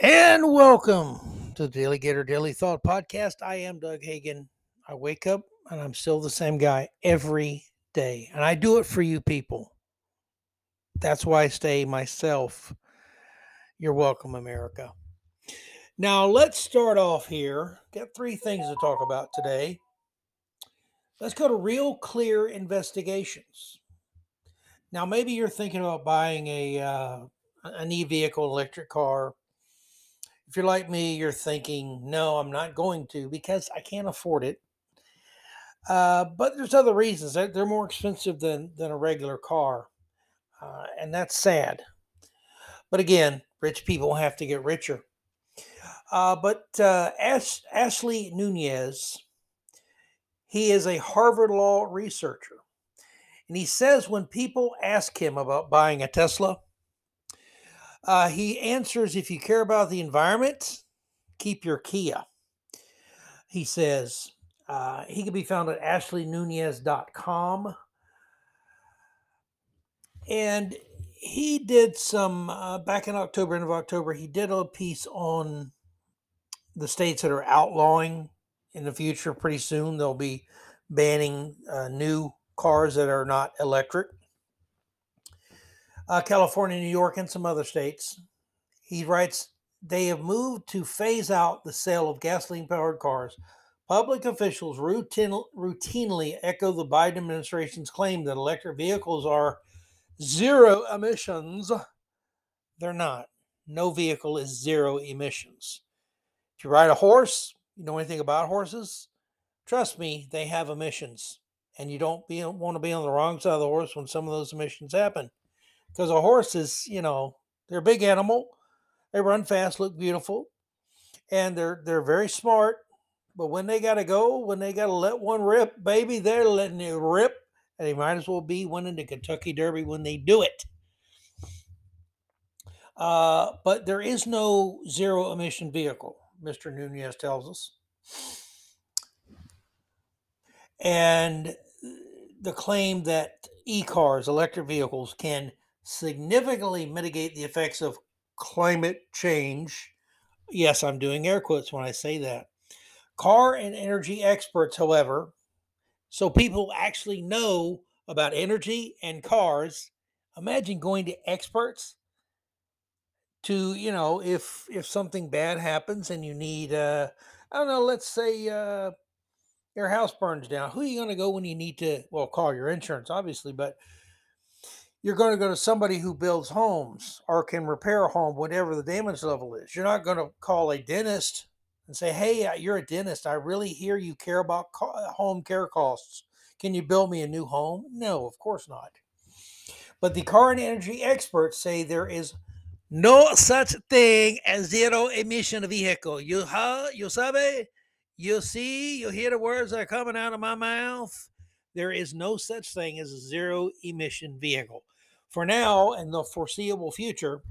And welcome to the DaleyGator DaleyThought Podcast. I am Doug Hagin. I wake up and I'm still the same guy every day. And I do it for you people. That's why I stay myself. You're welcome, America. Now, let's start off here. Got three things to talk about today. Let's go to Real Clear Investigations. Now, maybe you're thinking about buying a uh, an e-vehicle, electric car. If you're like me, you're thinking, no, I'm not going to because I can't afford it. Uh, but there's other reasons. They're they're more expensive than than a regular car, uh, and that's sad. But again, rich people have to get richer. Uh, but uh, Ash, Ashley Nunes, he is a Harvard Law researcher. And he says when people ask him about buying a Tesla, uh, he answers if you care about the environment, keep your Kia. He says uh, he can be found at ashleynunes.com. And he did some, uh, back in October, end of October, he did a piece on the states that are outlawing in the future pretty soon. They'll be banning uh, new cars that are not electric. Uh, California, New York, and some other states. He writes they have moved to phase out the sale of gasoline powered cars. Public officials routine, routinely echo the Biden administration's claim that electric vehicles are zero emissions. They're not. No vehicle is zero emissions. If you ride a horse, you know anything about horses? Trust me, they have emissions and you don't be, want to be on the wrong side of the horse when some of those emissions happen. Because a horse is, you know, they're a big animal. They run fast, look beautiful, and they're they're very smart. But when they got to go, when they got to let one rip, baby, they're letting it rip, and they might as well be winning the Kentucky Derby when they do it. Uh, but there is no zero emission vehicle, Mr. Nunes tells us. And the claim that e cars, electric vehicles, can significantly mitigate the effects of climate change. Yes, I'm doing air quotes when I say that. Car and energy experts, however, so people actually know about energy and cars. Imagine going to experts to, you know, if if something bad happens and you need uh I don't know, let's say uh your house burns down, who are you going to go when you need to? Well, call your insurance, obviously, but you're going to go to somebody who builds homes or can repair a home, whatever the damage level is. You're not going to call a dentist and say, Hey, uh, you're a dentist. I really hear you care about uh, home care costs. Can you build me a new home? No, of course not. But the car and energy experts say there is no such thing as zero emission vehicle. You, ha, you sabe? You see, you hear the words that are coming out of my mouth. There is no such thing as a zero emission vehicle. For now and the foreseeable future,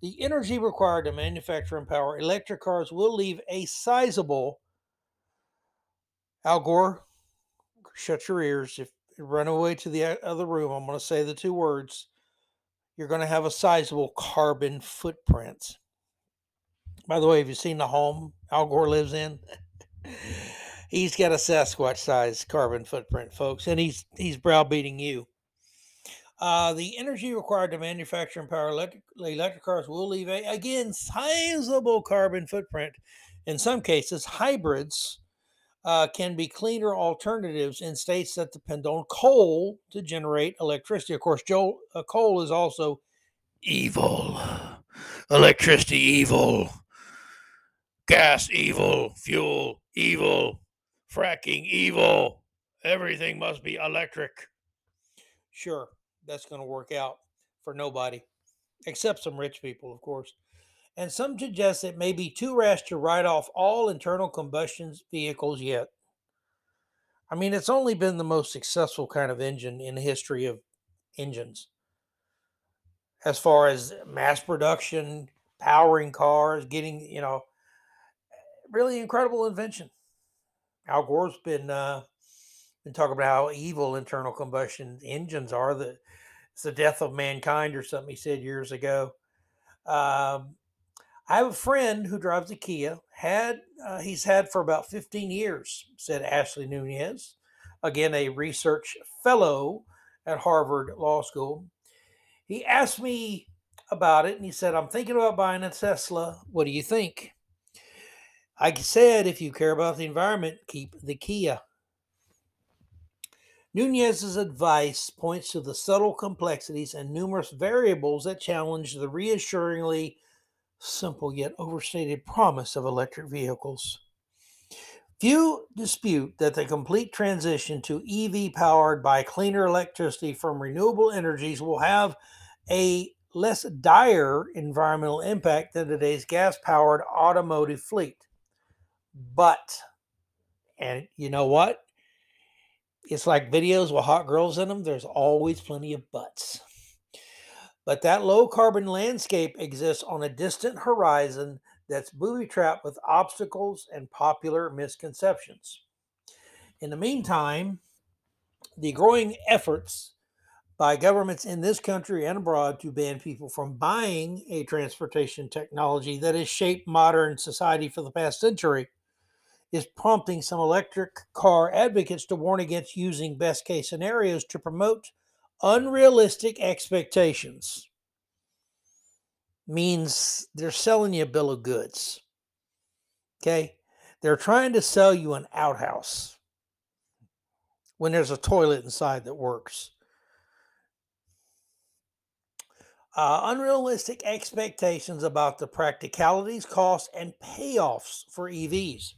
the energy required to manufacture and power electric cars will leave a sizable Al Gore, shut your ears. If you run away to the other room, I'm going to say the two words. You're going to have a sizable carbon footprint. By the way, have you seen the home Al Gore lives in? he's got a Sasquatch sized carbon footprint, folks, and he's he's browbeating you. Uh, the energy required to manufacture and power electric, electric cars will leave a again sizable carbon footprint. In some cases, hybrids uh, can be cleaner alternatives in states that depend on coal to generate electricity. Of course, Joel, uh, coal is also evil, electricity evil, gas evil, fuel evil, fracking evil. Everything must be electric. Sure, that's going to work out for nobody, except some rich people, of course. And some suggest it may be too rash to write off all internal combustion vehicles yet. I mean, it's only been the most successful kind of engine in the history of engines. As far as mass production, powering cars, getting, you know, really incredible invention. Al Gore's been uh, been talking about how evil internal combustion engines are. That it's the death of mankind or something he said years ago. Um, I have a friend who drives a Kia. Had uh, he's had for about 15 years," said Ashley Nunes, again a research fellow at Harvard Law School. He asked me about it and he said, I'm thinking about buying a Tesla. What do you think? I said, if you care about the environment, keep the Kia. Nunes's advice points to the subtle complexities and numerous variables that challenge the reassuringly simple yet overstated promise of electric vehicles. Few dispute that the complete transition to EV powered by cleaner electricity from renewable energies will have a less dire environmental impact than today's gas powered automotive fleet. But, and you know what? It's like videos with hot girls in them, there's always plenty of butts. But that low carbon landscape exists on a distant horizon that's booby trapped with obstacles and popular misconceptions. In the meantime, the growing efforts by governments in this country and abroad to ban people from buying a transportation technology that has shaped modern society for the past century is prompting some electric car advocates to warn against using best case scenarios to promote unrealistic expectations. Means they're selling you a bill of goods. Okay? They're trying to sell you an outhouse when there's a toilet inside that works. uh, unrealistic expectations about the practicalities, costs, and payoffs for EVs.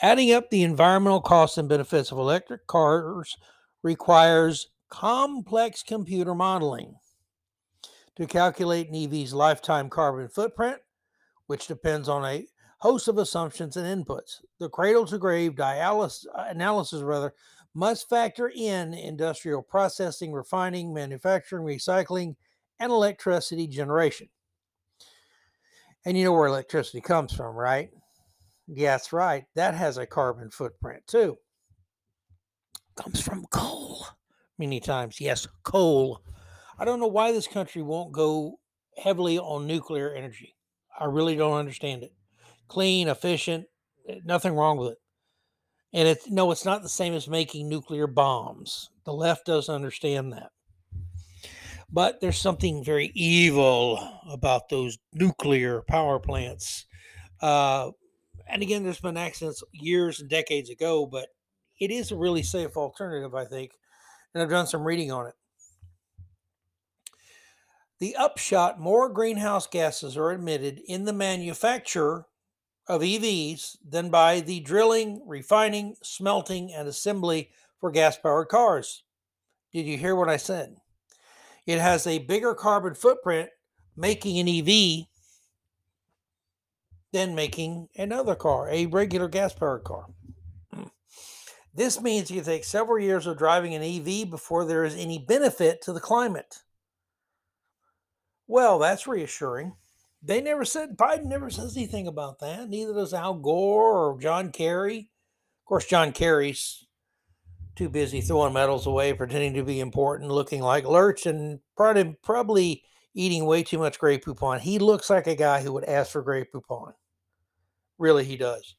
Adding up the environmental costs and benefits of electric cars requires complex computer modeling to calculate an EV's lifetime carbon footprint, which depends on a host of assumptions and inputs. The cradle to grave analysis rather must factor in industrial processing, refining, manufacturing, recycling, and electricity generation. And you know where electricity comes from, right? Yeah, that's right. That has a carbon footprint too. Comes from coal many times. Yes, coal. I don't know why this country won't go heavily on nuclear energy. I really don't understand it. Clean, efficient, eh, nothing wrong with it. And it's no, it's not the same as making nuclear bombs. The left doesn't understand that. But there's something very evil about those nuclear power plants. Uh, and again, there's been accidents years and decades ago, but it is a really safe alternative, I think. And I've done some reading on it. The upshot more greenhouse gases are emitted in the manufacture of EVs than by the drilling, refining, smelting, and assembly for gas powered cars. Did you hear what I said? It has a bigger carbon footprint making an EV than making another car, a regular gas powered car. Hmm. This means you take several years of driving an EV before there is any benefit to the climate. Well, that's reassuring. They never said, Biden never says anything about that. Neither does Al Gore or John Kerry. Of course, John Kerry's too busy throwing medals away, pretending to be important, looking like Lurch, and probably, probably eating way too much Grey Poupon. He looks like a guy who would ask for Grey Poupon. Really, he does.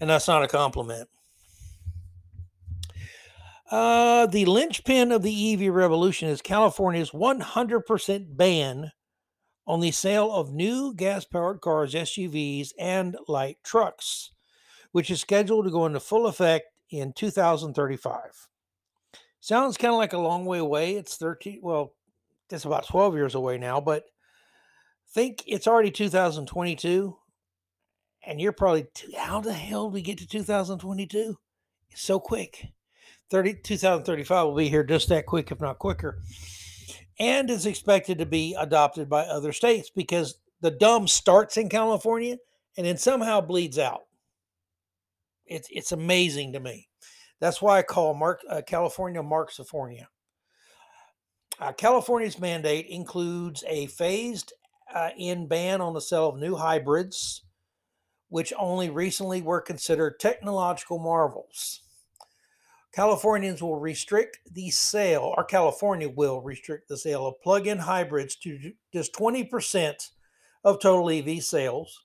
And that's not a compliment. Uh, the linchpin of the EV revolution is California's 100% ban on the sale of new gas powered cars, SUVs, and light trucks, which is scheduled to go into full effect in 2035. Sounds kind of like a long way away. It's 13, well, it's about 12 years away now, but think it's already 2022. And you're probably, how the hell do we get to 2022? It's so quick. 30, 2035 will be here just that quick, if not quicker. And is expected to be adopted by other states because the dumb starts in California and then somehow bleeds out. It's it's amazing to me. That's why I call Mark uh, California Marxifornia. Uh, California's mandate includes a phased uh, in ban on the sale of new hybrids, which only recently were considered technological marvels. Californians will restrict the sale, or California will restrict the sale of plug in hybrids to just 20% of total EV sales,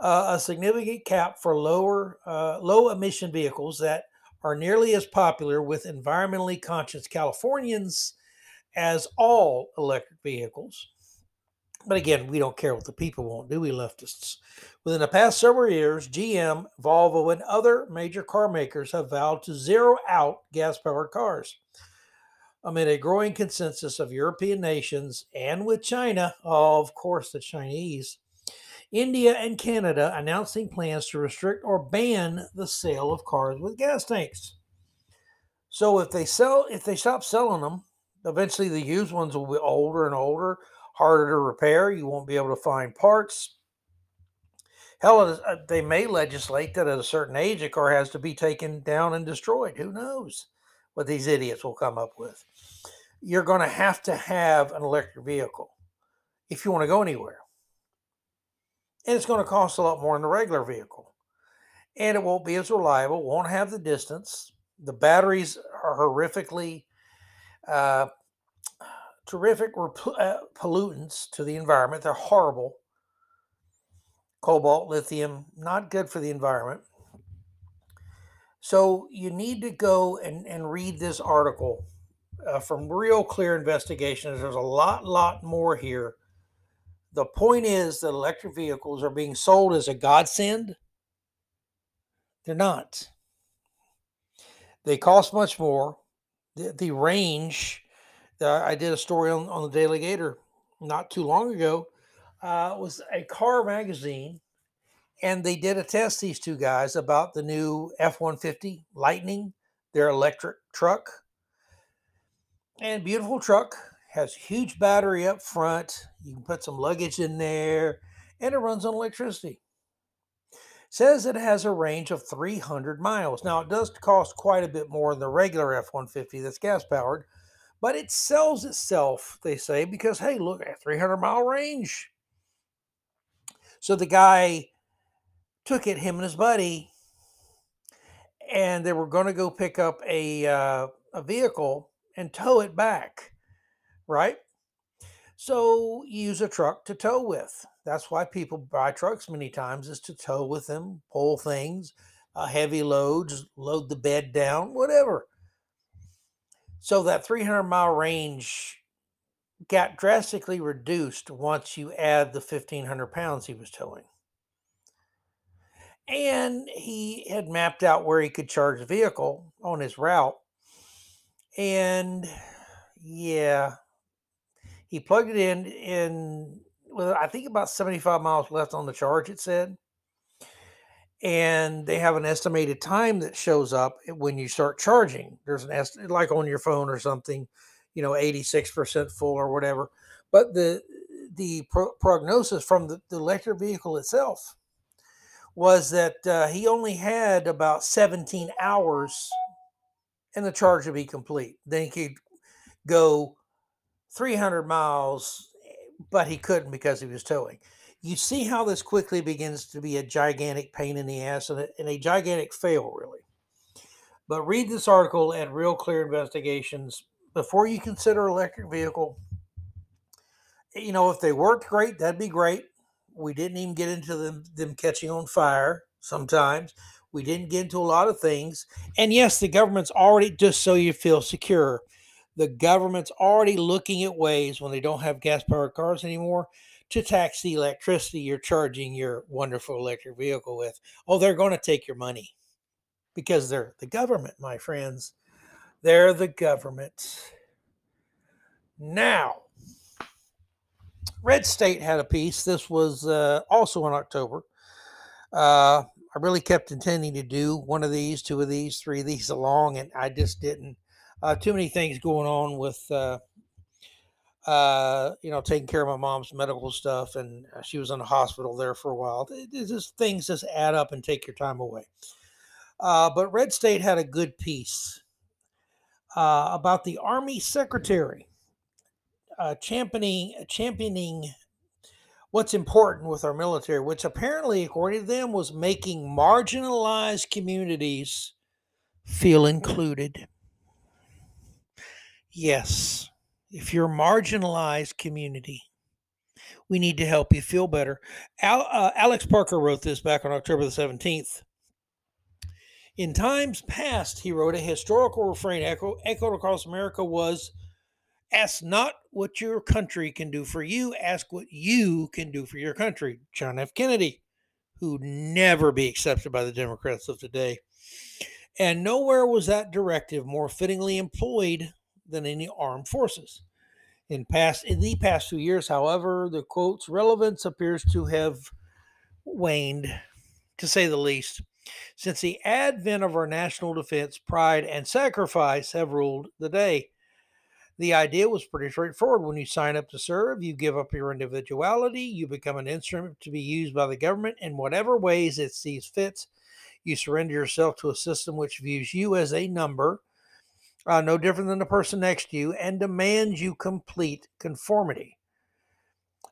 uh, a significant cap for lower uh, low emission vehicles that are nearly as popular with environmentally conscious Californians as all electric vehicles. But again, we don't care what the people want, do we, leftists? Within the past several years, GM, Volvo, and other major car makers have vowed to zero out gas powered cars. Amid a growing consensus of European nations and with China, oh, of course, the Chinese, India and Canada announcing plans to restrict or ban the sale of cars with gas tanks. So if they sell, if they stop selling them, eventually the used ones will be older and older, harder to repair. You won't be able to find parts. Hell, uh, they may legislate that at a certain age a car has to be taken down and destroyed. Who knows what these idiots will come up with? You're going to have to have an electric vehicle if you want to go anywhere. And it's going to cost a lot more than the regular vehicle. And it won't be as reliable, won't have the distance. The batteries are horrifically uh, terrific uh, pollutants to the environment. They're horrible. Cobalt, lithium, not good for the environment. So you need to go and, and read this article uh, from Real Clear Investigations. There's a lot, lot more here. The point is that electric vehicles are being sold as a godsend. They're not. They cost much more. The, the range uh, I did a story on, on the DaleyGator not too long ago. Uh, was a car magazine, and they did a test. These two guys about the new F one fifty Lightning, their electric truck, and beautiful truck has huge battery up front. You can put some luggage in there, and it runs on electricity. Says it has a range of 300 miles. Now it does cost quite a bit more than the regular F 150 that's gas powered, but it sells itself, they say, because hey, look at 300 mile range. So the guy took it, him and his buddy, and they were going to go pick up a uh, a vehicle and tow it back, right? So use a truck to tow with. That's why people buy trucks many times is to tow with them, pull things, uh, heavy loads, load the bed down, whatever. So that 300 mile range got drastically reduced once you add the 1500 pounds he was towing. And he had mapped out where he could charge the vehicle on his route. And yeah, he plugged it in and well, I think about 75 miles left on the charge, it said and they have an estimated time that shows up when you start charging. There's an estimate, like on your phone or something, you know, 86% full or whatever. But the the pro- prognosis from the, the, electric vehicle itself was that uh, he only had about 17 hours and the charge would be complete. Then he could go 300 miles, but he couldn't because he was towing you see how this quickly begins to be a gigantic pain in the ass and a, and a gigantic fail, really. But read this article at Real Clear Investigations before you consider electric vehicle. Eh, you know, if they worked great, that'd be great. We didn't even get into them, them catching on fire sometimes. We didn't get into a lot of things. And yes, the government's already, just so you feel secure, the government's already looking at ways when they don't have gas powered cars anymore to tax the electricity you're charging your wonderful electric vehicle with. Oh, they're going to take your money because they're the government, my friends. They're the government. Now, Red State had a piece. This was uh, also in October. Uh, I really kept intending to do one of these, two of these, three of these along, and I just didn't. Uh, too many things going on with uh, uh, you know, taking care of my mom's medical stuff, and uh, she was in the hospital there for a while. It, just things just add up and take your time away. Uh, but Red State had a good piece uh, about the Army Secretary uh, championing championing what's important with our military, which apparently, according to them, was making marginalized communities feel included. Yes if you're a marginalized community, We need to help you feel better. Al, uh, Alex Parker wrote this back on October the 17th. In times past, he wrote, a historical refrain echo, echoed across America was Ask not what your country can do for you, ask what you can do for your country. John F. Kennedy, who'd never be accepted by the Democrats of today. And nowhere was that directive more fittingly employed than any armed forces. In past in the past few years, however, the quote's relevance appears to have waned, to say the least. Since the advent of our national defense, pride and sacrifice have ruled the day. The idea was pretty straightforward. When you sign up to serve, you give up your individuality, you become an instrument to be used by the government in whatever ways it sees fit. You surrender yourself to a system which views you as a number, uh, no different than the person next to you, and demands you complete conformity.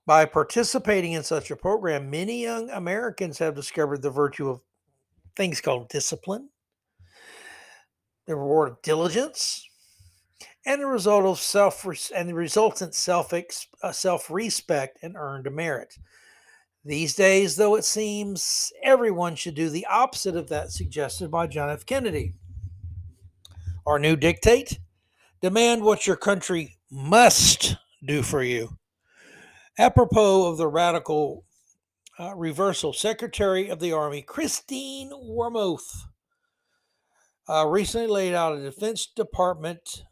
By participating in such a program, many young Americans have discovered the virtue of things called discipline, the reward of diligence, and the result of self and the resultant self uh, self respect and earned merit. These days, though it seems everyone should do the opposite of that suggested by John F. Kennedy. Our new dictate demand what your country must do for you. Apropos of the radical uh, reversal, Secretary of the Army Christine Wormuth uh, recently laid out a Defense Department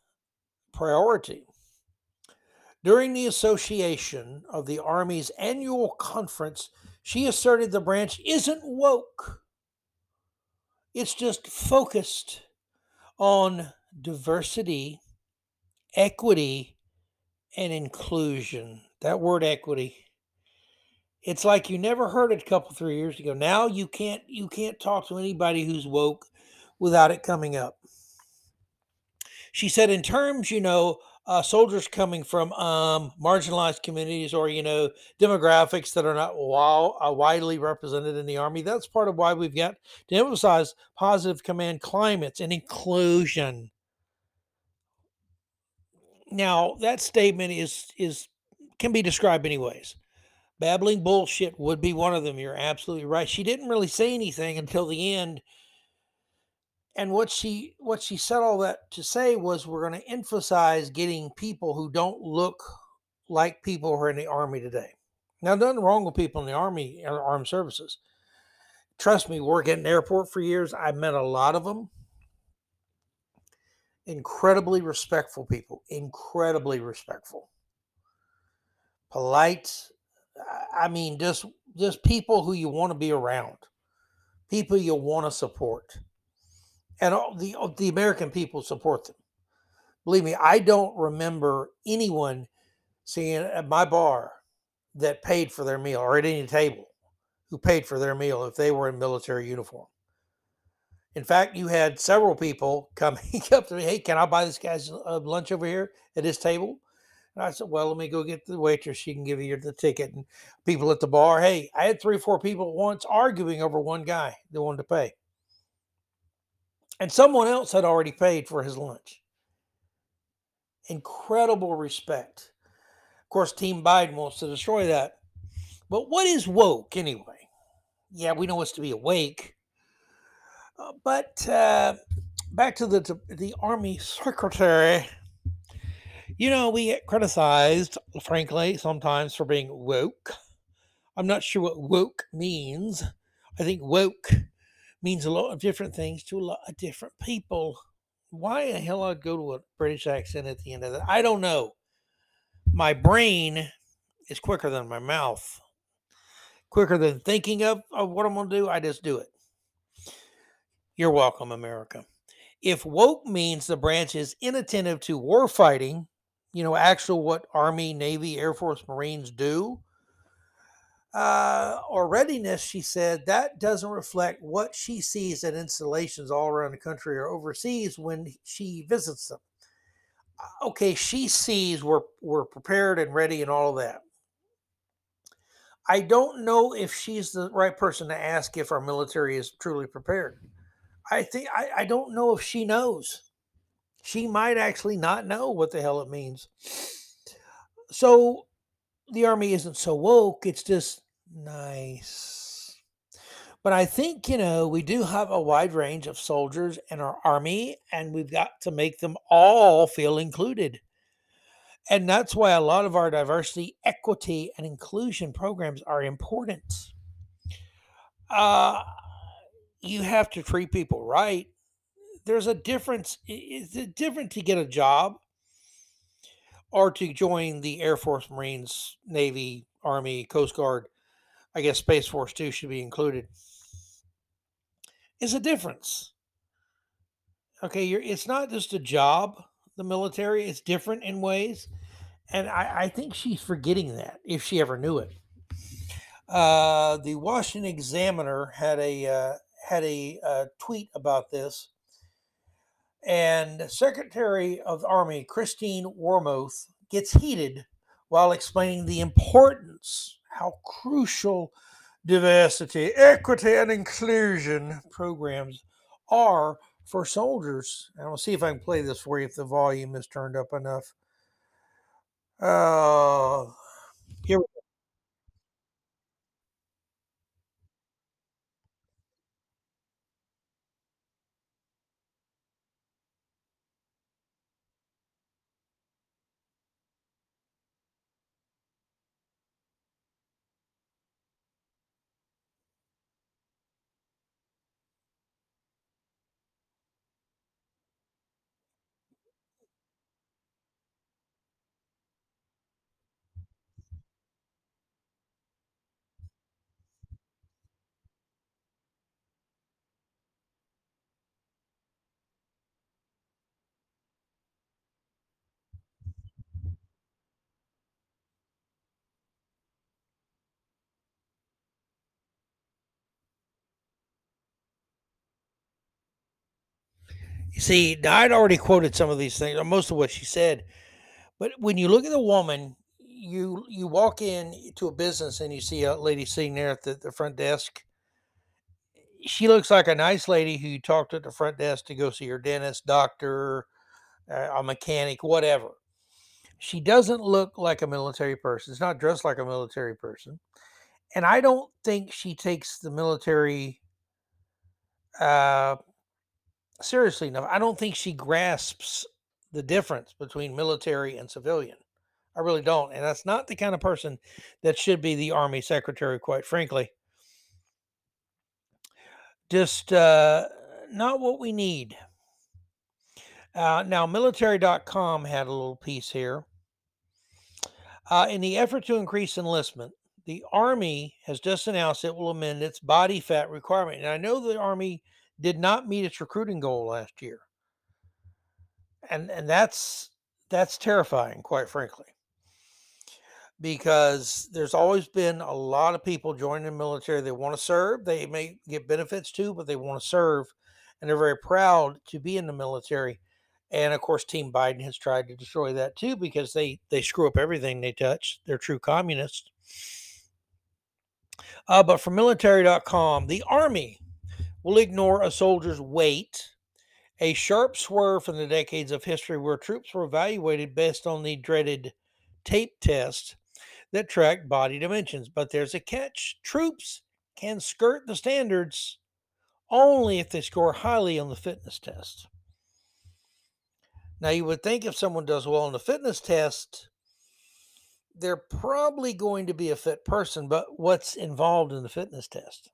priority. During the association of the Army's annual conference, she asserted the branch isn't woke. It's just focused on diversity, equity, and inclusion. That word equity. It's like you never heard it a couple three years ago. Now you can't you can't talk to anybody who's woke without it coming up. She said, in terms, you know, uh, soldiers coming from um, marginalized communities or you know demographics that are not uh, widely represented in the army. That's part of why we've got to emphasize positive command climates and inclusion. Now that statement is is can be described many ways. Babbling bullshit would be one of them. You're absolutely right. She didn't really say anything until the end and what she what she said all that to say was we're going to emphasize getting people who don't look like people who are in the army today. Now nothing wrong with people in the army or armed services. Trust me working at an airport for years i met a lot of them incredibly respectful people incredibly respectful. Polite i mean just just people who you want to be around people you want to support and all the the American people support them. Believe me, I don't remember anyone seeing at my bar that paid for their meal or at any table who paid for their meal if they were in military uniform. In fact, you had several people coming up to me, "Hey, can I buy this guy's uh, lunch over here at his table?" And I said, "Well, let me go get the waitress. She can give you the ticket." And people at the bar, hey, I had three or four people once arguing over one guy that wanted to pay and someone else had already paid for his lunch. Incredible respect. Of course, Team Biden wants to destroy that. But what is woke anyway? Yeah, we know it's to be awake. Uh, but uh, back to the the Army Secretary. You know, we get criticized, frankly, sometimes for being woke. I'm not sure what woke means. I think woke means a lot of different things to a lot of different people. Why the hell I'd go to a British accent at the end of that? I don't know. My brain is quicker than my mouth. Quicker than thinking of, of what I'm going to do, I just do it. You're welcome, America. If woke means the branch is inattentive to war fighting, you know, actual what Army, Navy, Air Force, Marines do, uh, or readiness, she said, that doesn't reflect what she sees at installations all around the country or overseas when she visits them. Uh, okay, she sees we're, we're prepared and ready and all of that. I don't know if she's the right person to ask if our military is truly prepared. I think I, I don't know if she knows. She might actually not know what the hell it means. So the army isn't so woke, it's just nice. But I think, you know, we do have a wide range of soldiers in our army, and we've got to make them all feel included. And that's why a lot of our diversity, equity, and inclusion programs are important. Uh, you have to treat people right. There's a difference. It's different to get a job or to join the Air Force, Marines, Navy, Army, Coast Guard. I guess Space Force too should be included. Is a difference. Okay, it's not just a job. The military is different in ways, and I, I think she's forgetting that if she ever knew it. Uh, the Washington Examiner had a uh, had a uh, tweet about this, and Secretary of the Army Christine Wormuth gets heated while explaining the importance, how crucial diversity, equity, and inclusion programs are for soldiers. And I'll see if I can play this for you if the volume is turned up enough. Uh, here we You see, I'd already quoted some of these things, or most of what she said. But when you look at a woman, you you walk in to a business and you see a lady sitting there at the, the front desk. She looks like a nice lady who you talked at the front desk to go see her dentist, doctor, uh, a mechanic, whatever. She doesn't look like a military person. It's not dressed like a military person. And I don't think she takes the military uh, seriously enough. I don't think she grasps the difference between military and civilian. I really don't. And that's not the kind of person that should be the Army Secretary, quite frankly. Just uh, not what we need. Uh, now, military.com had a little piece here. Uh, in the effort to increase enlistment, the Army has just announced it will amend its body fat requirement. And I know the Army did not meet its recruiting goal last year. And and that's that's terrifying, quite frankly. Because there's always been a lot of people joining the military. They want to serve. They may get benefits too, but they want to serve. And they're very proud to be in the military. And of course, Team Biden has tried to destroy that too because they they screw up everything they touch. They're true communists. Uh, but for military.com, the Army will ignore a soldier's weight, a sharp swerve from the decades of history where troops were evaluated based on the dreaded tape test that tracked body dimensions. But there's a catch troops can skirt the standards only if they score highly on the fitness test. Now, you would think if someone does well on the fitness test, they're probably going to be a fit person, but what's involved in the fitness test?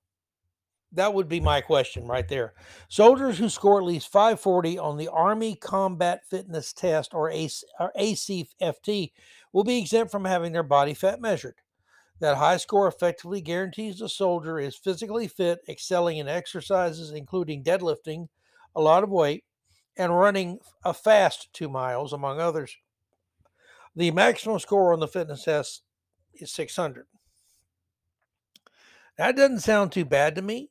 That would be my question right there. Soldiers who score at least 540 on the Army Combat Fitness Test or, AC, or ACFT will be exempt from having their body fat measured. That high score effectively guarantees the soldier is physically fit, excelling in exercises including deadlifting, a lot of weight, and running a fast two miles, among others. The maximum score on the fitness test is 600. That doesn't sound too bad to me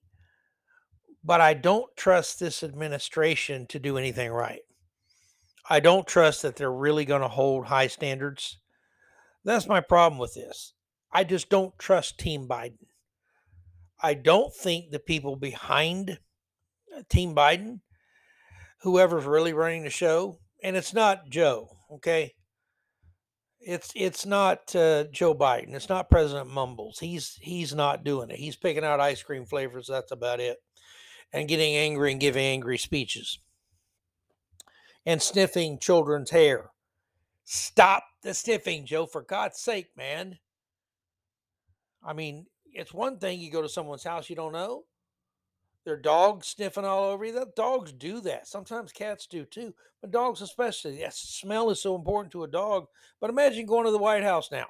but I don't trust this administration to do anything right. I don't trust that they're really going to hold high standards. That's my problem with this. I just don't trust Team Biden. I don't think the people behind uh, Team Biden, whoever's really running the show, and it's not Joe, okay? It's it's not uh, Joe Biden. It's not President Mumbles. He's he's not doing it. He's picking out ice cream flavors. That's about it, and getting angry and giving angry speeches, and sniffing children's hair. Stop the sniffing, Joe. For God's sake, man. I mean, it's one thing you go to someone's house you don't know. Their dogs sniffing all over you. Dogs do that. Sometimes cats do too, but dogs especially. That smell is so important to a dog. But imagine going to the White House now.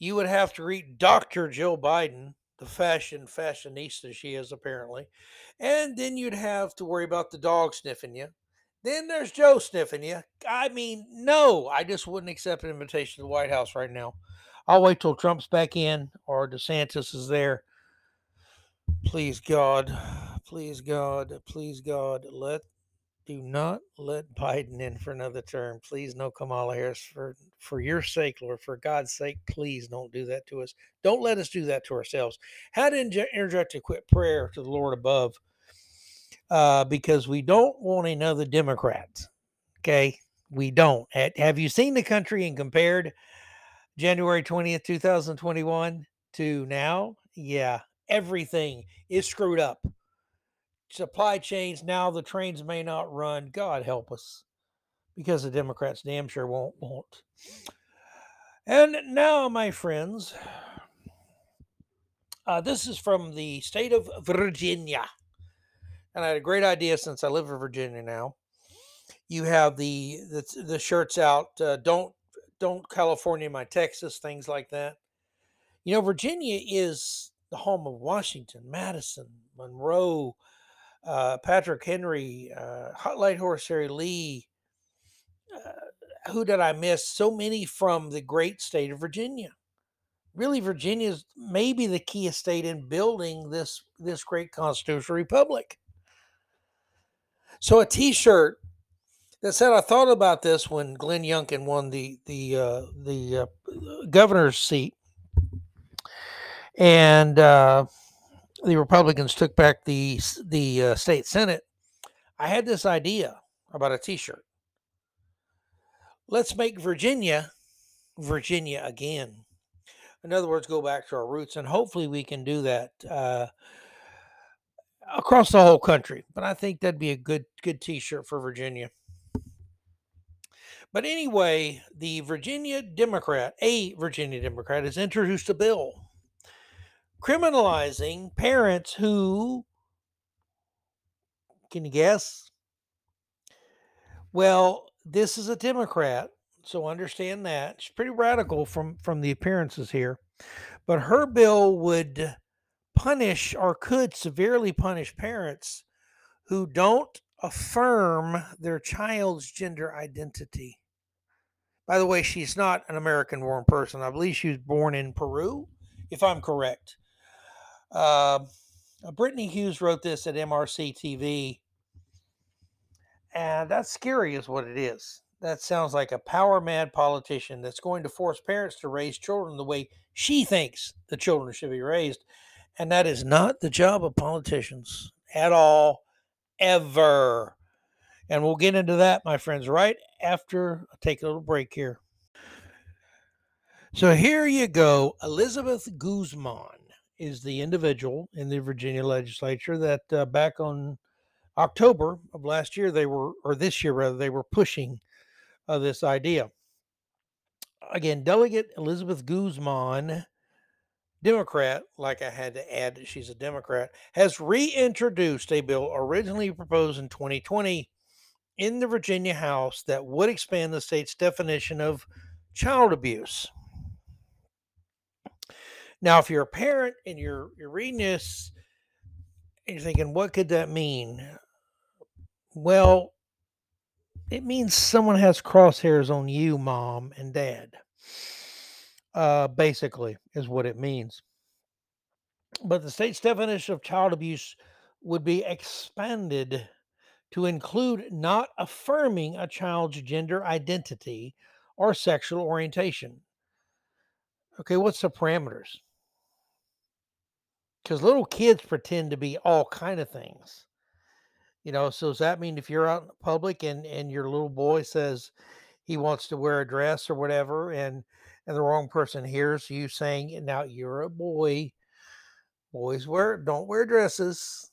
You would have to read Dr. Joe Biden, the fashion fashionista she is apparently, and then you'd have to worry about the dog sniffing you. Then there's Joe sniffing you. I mean, no, I just wouldn't accept an invitation to the White House right now. I'll wait till Trump's back in or DeSantis is there. Please God, please God, please God, let do not let Biden in for another term. Please no Kamala Harris for for your sake, Lord, for God's sake, please don't do that to us. Don't let us do that to ourselves. How to interject a quick prayer to the Lord above, uh, because we don't want another Democrat. Okay, we don't. Have you seen the country and compared January 20th, 2021 to now, yeah, everything is screwed up. Supply chains, now the trains may not run. God help us. Because the Democrats damn sure won't won't. And now, my friends, uh, this is from the state of Virginia. And I had a great idea since I live in Virginia now. You have the the, the shirts out. Uh, don't don't California my Texas, things like that. You know, Virginia is the home of Washington, Madison, Monroe, uh, Patrick Henry, uh, Light Horse Harry Lee. Uh, who did I miss? So many from the great state of Virginia. Really, Virginia is maybe the key state in building this this great constitutional republic. So a T-shirt that said, I thought about this when Glenn Youngkin won the the uh, the uh, governor's seat, and uh, the Republicans took back the the uh, state senate. I had this idea about a T-shirt. Let's make Virginia Virginia again. In other words, go back to our roots, and hopefully we can do that uh, across the whole country. But I think that'd be a good good T-shirt for Virginia. But anyway, the Virginia Democrat, a Virginia Democrat, has introduced a bill criminalizing parents who, can you guess? Well, this is a Democrat, so understand that. She's pretty radical from, from the appearances here. But her bill would punish or could severely punish parents who don't affirm their child's gender identity. By the way, she's not an American born person. I believe she was born in Peru, if I'm correct. Uh, Brittany Hughes wrote this at MRC TV. And that's scary, is what it is. That sounds like a power mad politician that's going to force parents to raise children the way she thinks the children should be raised. And that is not the job of politicians at all, ever. And we'll get into that, my friends, right after I take a little break here. So here you go. Elizabeth Guzman is the individual in the Virginia legislature that uh, back on October of last year, they were, or this year rather, they were pushing uh, this idea. Again, Delegate Elizabeth Guzman, Democrat, like I had to add that she's a Democrat, has reintroduced a bill originally proposed in 2020 in the Virginia House that would expand the state's definition of child abuse. Now, if you're a parent and you're you're reading this and you're thinking, what could that mean? Well, it means someone has crosshairs on you, mom and dad. Uh, basically, is what it means. But the state's definition of child abuse would be expanded to include not affirming a child's gender identity or sexual orientation. Okay, what's the parameters? Because little kids pretend to be all kind of things. You know, so does that mean if you're out in public and, and your little boy says he wants to wear a dress or whatever, and and the wrong person hears you saying, "Now you're a boy. Boys wear don't wear dresses."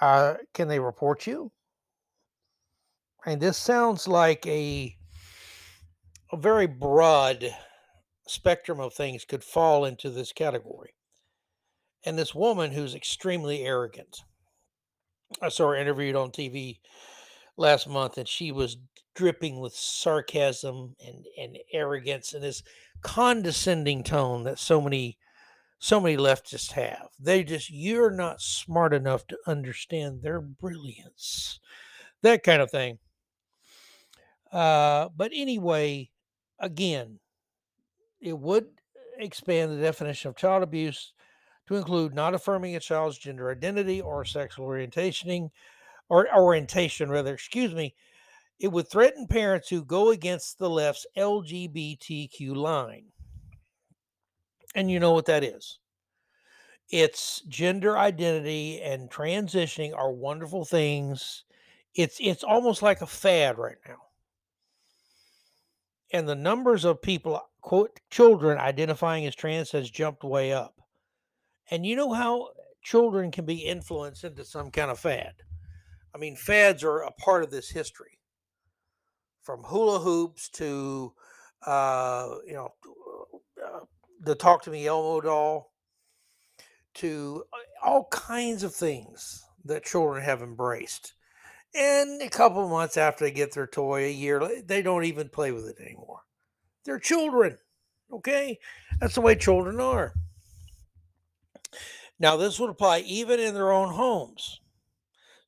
Uh, can they report you? And this sounds like a a very broad spectrum of things could fall into this category. And this woman who's extremely arrogant. I saw her interviewed on TV last month and she was dripping with sarcasm and, and arrogance and this condescending tone that so many so many leftists have. They just you're not smart enough to understand their brilliance. That kind of thing. Uh, but anyway, again, it would expand the definition of child abuse to include not affirming a child's gender identity or sexual orientation or orientation rather, excuse me. It would threaten parents who go against the left's LGBTQ line. And you know what that is. It's gender identity and transitioning are wonderful things. It's it's almost like a fad right now and the numbers of people quote children identifying as trans has jumped way up and you know how children can be influenced into some kind of fad i mean fads are a part of this history from hula hoops to uh, you know uh, the Tickle Me Elmo doll to uh, all kinds of things that children have embraced and a couple months after they get their toy, a year, they don't even play with it anymore. They're children. Okay? That's the way children are. Now, this would apply even in their own homes.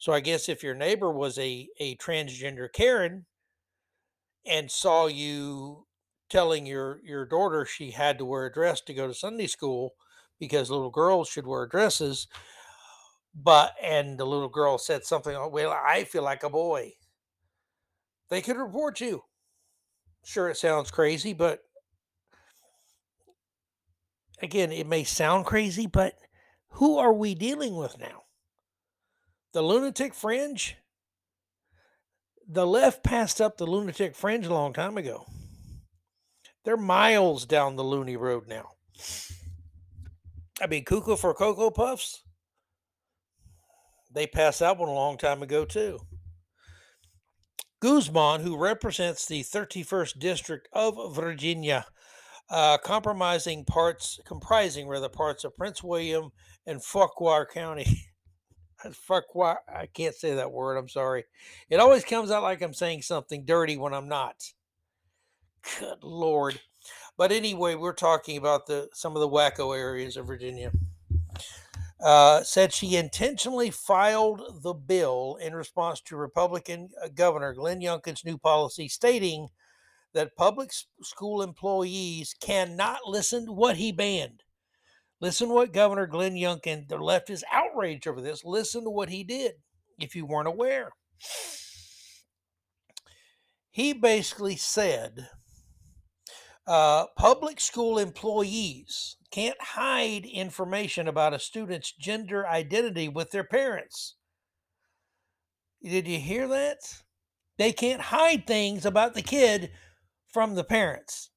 So I guess if your neighbor was a, a transgender Karen and saw you telling your, your daughter she had to wear a dress to go to Sunday school because little girls should wear dresses, but and the little girl said something, well, I feel like a boy. They could report you. Sure, it sounds crazy, but again, it may sound crazy, but who are we dealing with now? The lunatic fringe? The left passed up the lunatic fringe a long time ago. They're miles down the loony road now. I mean, cuckoo for Cocoa Puffs? They passed that one a long time ago, too. Guzman, who represents the 31st District of Virginia, uh, compromising parts, comprising rather parts of Prince William and Fauquier County. Fauquier, I can't say that word. I'm sorry. It always comes out like I'm saying something dirty when I'm not. Good lord. But anyway, we're talking about the some of the wacko areas of Virginia. Uh, said she intentionally filed the bill in response to Republican uh, Governor Glenn Youngkin's new policy stating that public school employees cannot listen to what he banned. Listen what Governor Glenn Youngkin, the left is outraged over this. Listen to what he did if you weren't aware. He basically said uh, public school employees can't hide information about a student's gender identity with their parents. Did you hear that? They can't hide things about the kid from the parents.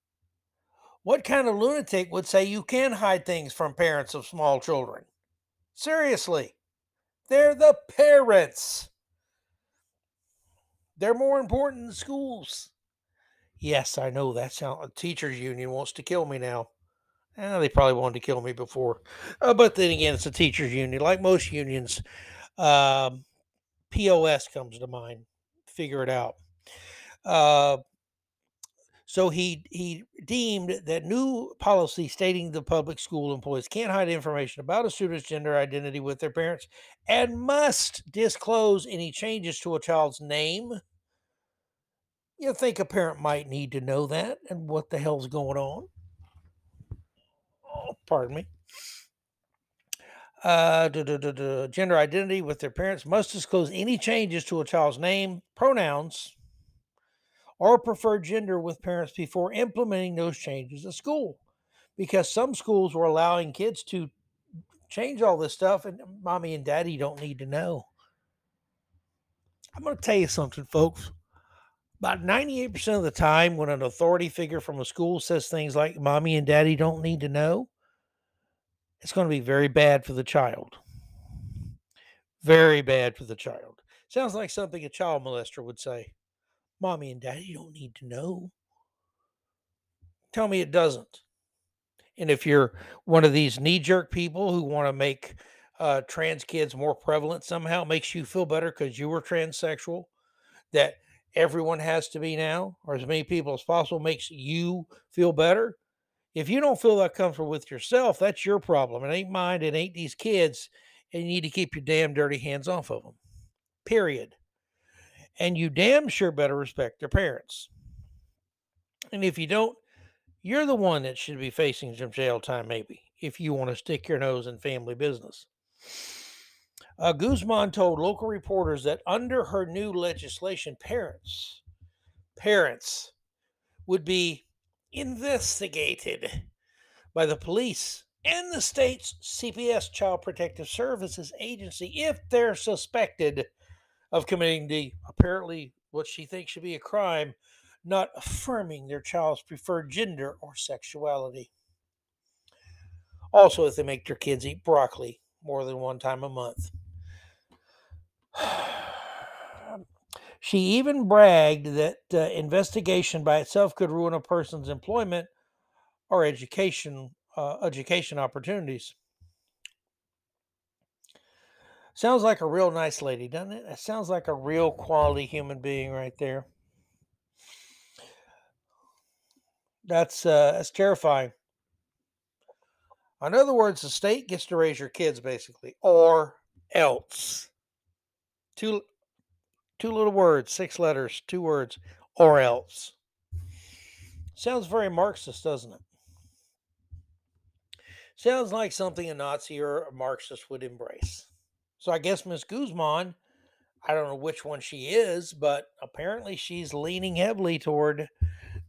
What kind of lunatic would say you can hide things from parents of small children? Seriously, they're the parents. They're more important than schools. Yes, I know that sound. Teachers union wants to kill me now. Eh, they probably wanted to kill me before. Uh, but then again, it's a teachers' union. Like most unions, um, POS comes to mind. Figure it out. Uh, so he he deemed that new policy stating the public school employees can't hide information about a student's gender identity with their parents and must disclose any changes to a child's name. You think a parent might need to know that and what the hell's going on Oh, pardon me. Uh, gender identity with their parents must disclose any changes to a child's name, pronouns, or preferred gender with parents before implementing those changes at school. Because some schools were allowing kids to change all this stuff, and mommy and daddy don't need to know. I'm going to tell you something, folks. About 98% of the time, when an authority figure from a school says things like, Mommy and Daddy don't need to know, it's going to be very bad for the child. Very bad for the child. Sounds like something a child molester would say. Mommy and Daddy don't need to know. Tell me it doesn't. And if you're one of these knee jerk people who want to make uh, trans kids more prevalent somehow, makes you feel better because you were transsexual, that everyone has to be now, or as many people as possible, makes you feel better. If you don't feel that comfortable with yourself, that's your problem. It ain't mine. It ain't these kids. And you need to keep your damn dirty hands off of them. Period. And you damn sure better respect their parents. And if you don't, you're the one that should be facing some jail time, maybe, if you want to stick your nose in family business. Uh, Guzman told local reporters that under her new legislation, parents, parents would be investigated by the police and the state's CPS, Child Protective Services Agency, if they're suspected of committing the apparently what she thinks should be a crime, not affirming their child's preferred gender or sexuality. Also, if they make their kids eat broccoli more than one time a month. She even bragged that uh, investigation by itself could ruin a person's employment or education uh, education opportunities. Sounds like a real nice lady, doesn't it? It sounds like a real quality human being right there. That's uh, that's terrifying. In other words, the state gets to raise your kids, basically, or else. Two two little words, six letters, two words, or else. Sounds very Marxist, doesn't it? Sounds like something a Nazi or a Marxist would embrace. So I guess Miss Guzman, I don't know which one she is, but apparently she's leaning heavily toward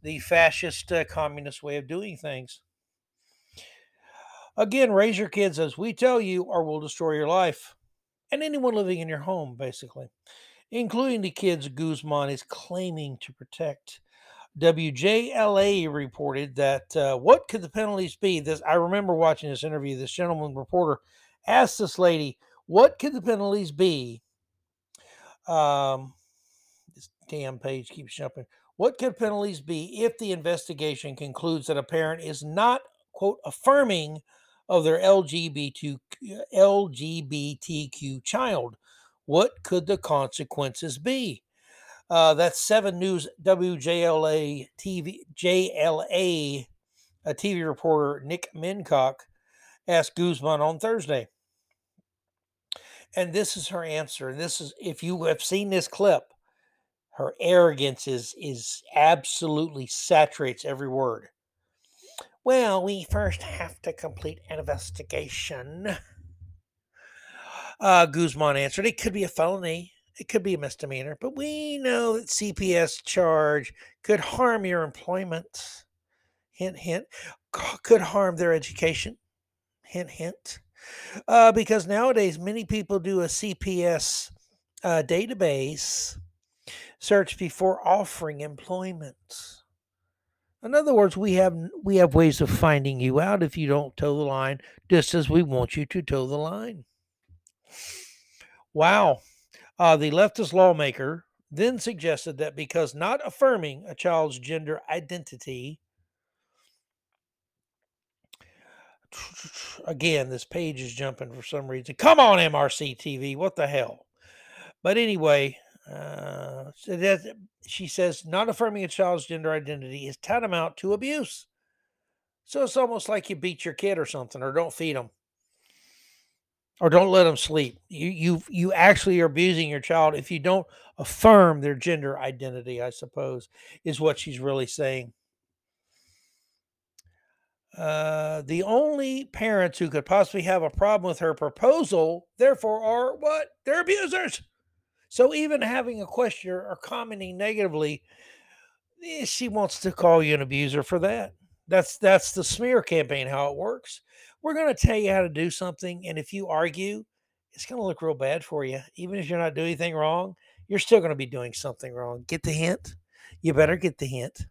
the fascist uh, communist way of doing things. Again, raise your kids as we tell you, or we'll destroy your life and anyone living in your home, basically, including the kids Guzman is claiming to protect. WJLA reported that uh, what could the penalties be? This I remember watching this interview. This gentleman reporter asked this lady, "What could the penalties be?" Um, this damn page keeps jumping. What could penalties be if the investigation concludes that a parent is not quote affirming of their LGBT, LGBTQ child? What could the consequences be? Uh, that's Seven News WJLA TV JLA a TV reporter Nick Minock asked Guzman on Thursday. And this is her answer. And this is if you have seen this clip, her arrogance is is absolutely saturates every word. Well, we first have to complete an investigation. Uh, Guzman answered, it could be a felony it could be a misdemeanor, but we know that CPS charge could harm your employment. Hint, hint. Could harm their education. Hint, hint. Uh, because nowadays, many people do a CPS uh, database search before offering employment. In other words, we have we have ways of finding you out if you don't toe the line, just as we want you to toe the line. Wow. Uh, the leftist lawmaker then suggested that because not affirming a child's gender identity, again, this page is jumping for some reason. Come on, MRC TV, what the hell? But anyway, uh, so that, she says not affirming a child's gender identity is tantamount to abuse. So it's almost like you beat your kid or something, or don't feed them or don't let them sleep. You you you actually are abusing your child if you don't affirm their gender identity. I suppose is what she's really saying. Uh, the only parents who could possibly have a problem with her proposal, therefore, are what? They're abusers. So even having a question or commenting negatively, eh, she wants to call you an abuser for that. That's that's the smear campaign how it works. We're going to tell you how to do something and if you argue, it's going to look real bad for you. Even if you're not doing anything wrong, you're still going to be doing something wrong. Get the hint? You better get the hint.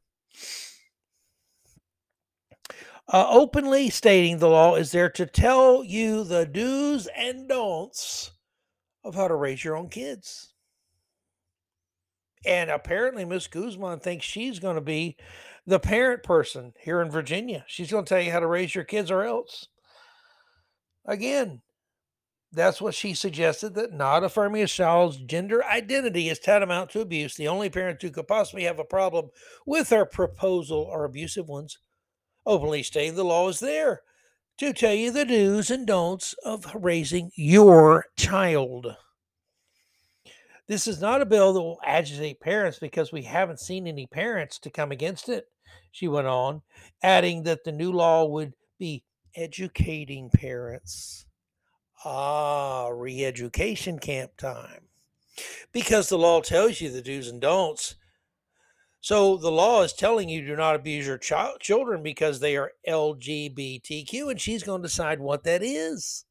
Uh, openly stating the law is there to tell you the do's and don'ts of how to raise your own kids. And apparently, Miss Guzman thinks she's going to be the parent person here in Virginia. She's going to tell you how to raise your kids or else. Again, that's what she suggested that not affirming a child's gender identity is tantamount to abuse. The only parents who could possibly have a problem with her proposal are abusive ones. Openly stating the law is there to tell you the do's and don'ts of raising your child. This is not a bill that will agitate parents because we haven't seen any parents to come against it, she went on, adding that the new law would be educating parents. Ah, re education camp time. Because the law tells you the do's and don'ts. So the law is telling you do not abuse your child, children because they are LGBTQ, and she's going to decide what that is.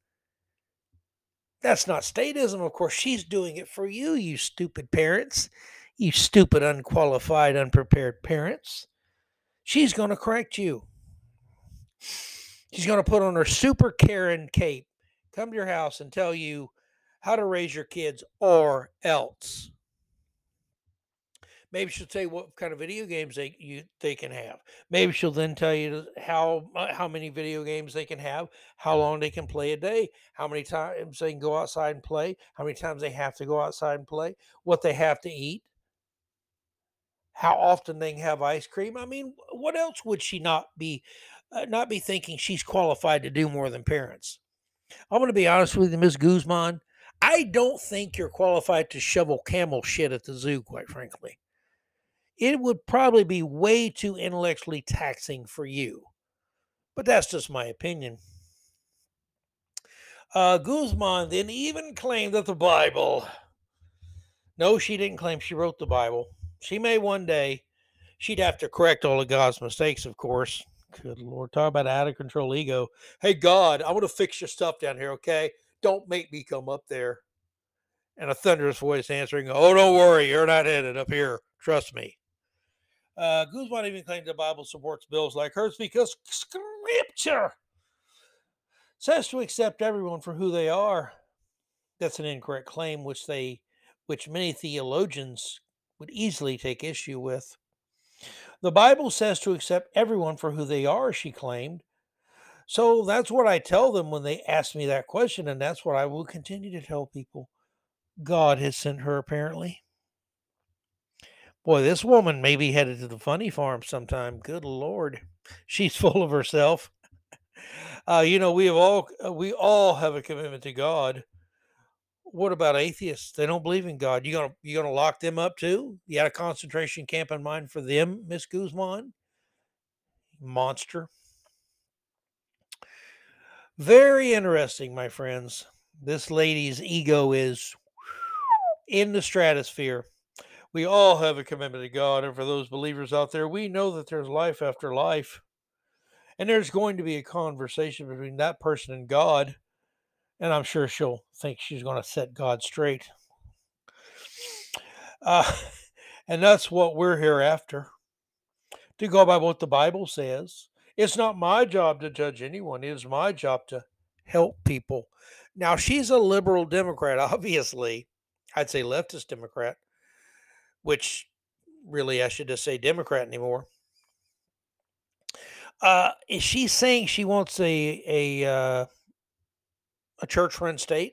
That's not statism. Of course, she's doing it for you, you stupid parents, you stupid, unqualified, unprepared parents. She's going to correct you. She's going to put on her super Karen cape, come to your house and tell you how to raise your kids or else. Maybe she'll tell you what kind of video games they you they can have. Maybe she'll then tell you how how many video games they can have, how long they can play a day, how many times they can go outside and play, how many times they have to go outside and play, what they have to eat, how often they can have ice cream. I mean, what else would she not be uh, not be thinking she's qualified to do more than parents? I'm going to be honest with you, Ms. Guzman. I don't think you're qualified to shovel camel shit at the zoo, quite frankly it would probably be way too intellectually taxing for you. But that's just my opinion. Uh, Guzman then even claimed that the Bible. No, she didn't claim she wrote the Bible. She may one day. She'd have to correct all of God's mistakes, of course. Good Lord, talk about out of control ego. Hey, God, I want to fix your stuff down here, okay? Don't make me come up there. And a thunderous voice answering, Oh, don't worry, you're not headed up here. Trust me. Uh, Guzman even claimed the Bible supports bills like hers because Scripture says to accept everyone for who they are. That's an incorrect claim, which they, which many theologians would easily take issue with. The Bible says to accept everyone for who they are, she claimed. So that's what I tell them when they ask me that question, and that's what I will continue to tell people. God has sent her, apparently. Boy, this woman may be headed to the funny farm sometime. Good Lord. She's full of herself. Uh, you know, we have all uh, we all have a commitment to God. What about atheists? They don't believe in God. You gonna you gonna lock them up too? You got a concentration camp in mind for them, Miss Guzman? Monster. Very interesting, my friends. This lady's ego is in the stratosphere we all have a commitment to God. And for those believers out there, we know that there's life after life. And there's going to be a conversation between that person and God. And I'm sure she'll think she's going to set God straight. Uh, and that's what we're here after to go by what the Bible says. It's not my job to judge anyone, it is my job to help people. Now, she's a liberal Democrat, obviously. I'd say leftist Democrat which really I should just say Democrat anymore. Uh, is she saying she wants a a uh, a church run state?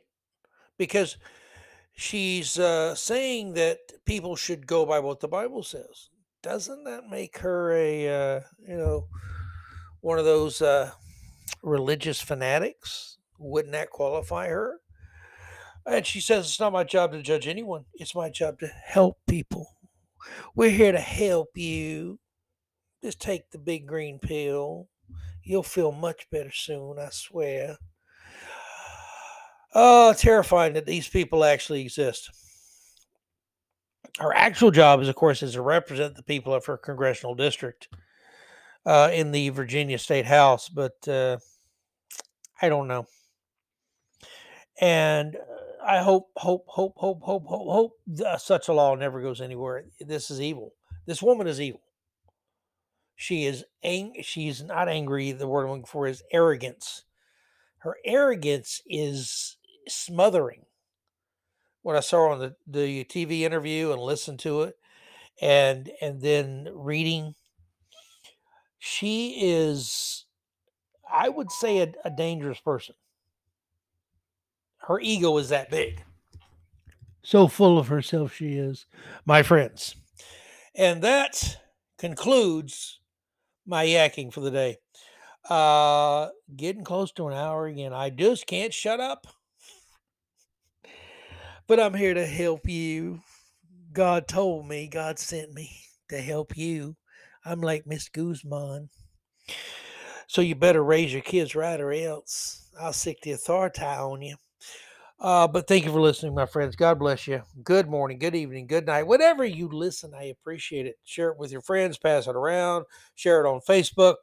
Because she's uh, saying that people should go by what the Bible says. Doesn't that make her a uh, you know one of those uh, religious fanatics? Wouldn't that qualify her? And she says, It's not my job to judge anyone. It's my job to help people. We're here to help you. Just take the big green pill. You'll feel much better soon, I swear. Oh, terrifying that these people actually exist. Her actual job is, of course, is to represent the people of her congressional district uh, in the Virginia State House, but uh, I don't know. And I hope, hope, hope, hope, hope, hope, hope such a law never goes anywhere. This is evil. This woman is evil. She is ang- she's not angry. The word I'm looking for is arrogance. Her arrogance is smothering. When I saw on the, the TV interview and listened to it and and then reading, she is I would say a, a dangerous person. Her ego is that big. So full of herself she is, my friends. And that concludes my yakking for the day. Uh getting close to an hour again. I just can't shut up. But I'm here to help you. God told me, God sent me to help you. I'm like Miss Guzman. So you better raise your kids right or else I'll sic the authority on you. Uh, but thank you for listening, my friends. God bless you. Good morning, good evening, good night. Whatever you listen, I appreciate it. Share it with your friends, pass it around, share it on Facebook,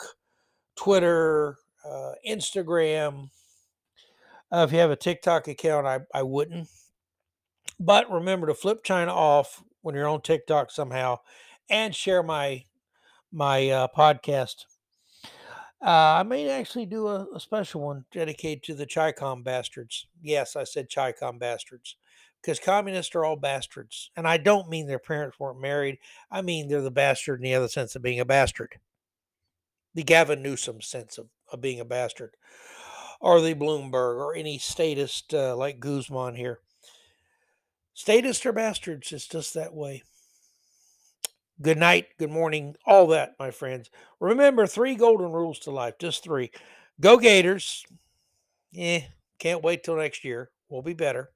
Twitter, uh, Instagram. Uh, if you have a TikTok account, I, I wouldn't. But remember to flip China off when you're on TikTok somehow and share my my uh, podcast. Uh, I may actually do a, a special one dedicated to the Chi-Com bastards. Yes, I said Chi-Com bastards because communists are all bastards. And I don't mean their parents weren't married. I mean they're the bastard in the other sense of being a bastard. The Gavin Newsom sense of, of being a bastard. Or the Bloomberg or any statist uh, like Guzman here. Statists are bastards. It's just that way. Good night, good morning, all that, my friends. Remember three golden rules to life, just three. Go Gators. Eh, can't wait till next year. We'll be better.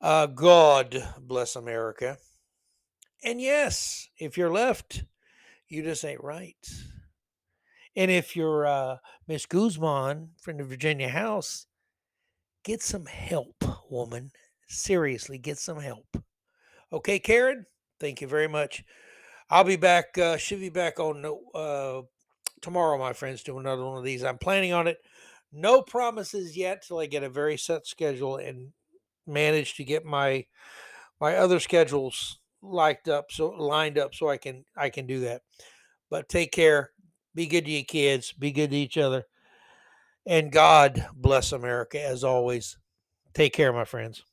Uh, God bless America. And yes, if you're left, you just ain't right. And if you're uh, Miss Guzman from the Virginia House, get some help, woman. Seriously, get some help. Okay, Karen, thank you very much. I'll be back, uh, should be back on uh, tomorrow, my friends, do another one of these. I'm planning on it. No promises yet till I get a very set schedule and manage to get my my other schedules liked up so lined up so I can I can do that. But take care. Be good to your kids. Be good to each other. And God bless America as always. Take care, my friends.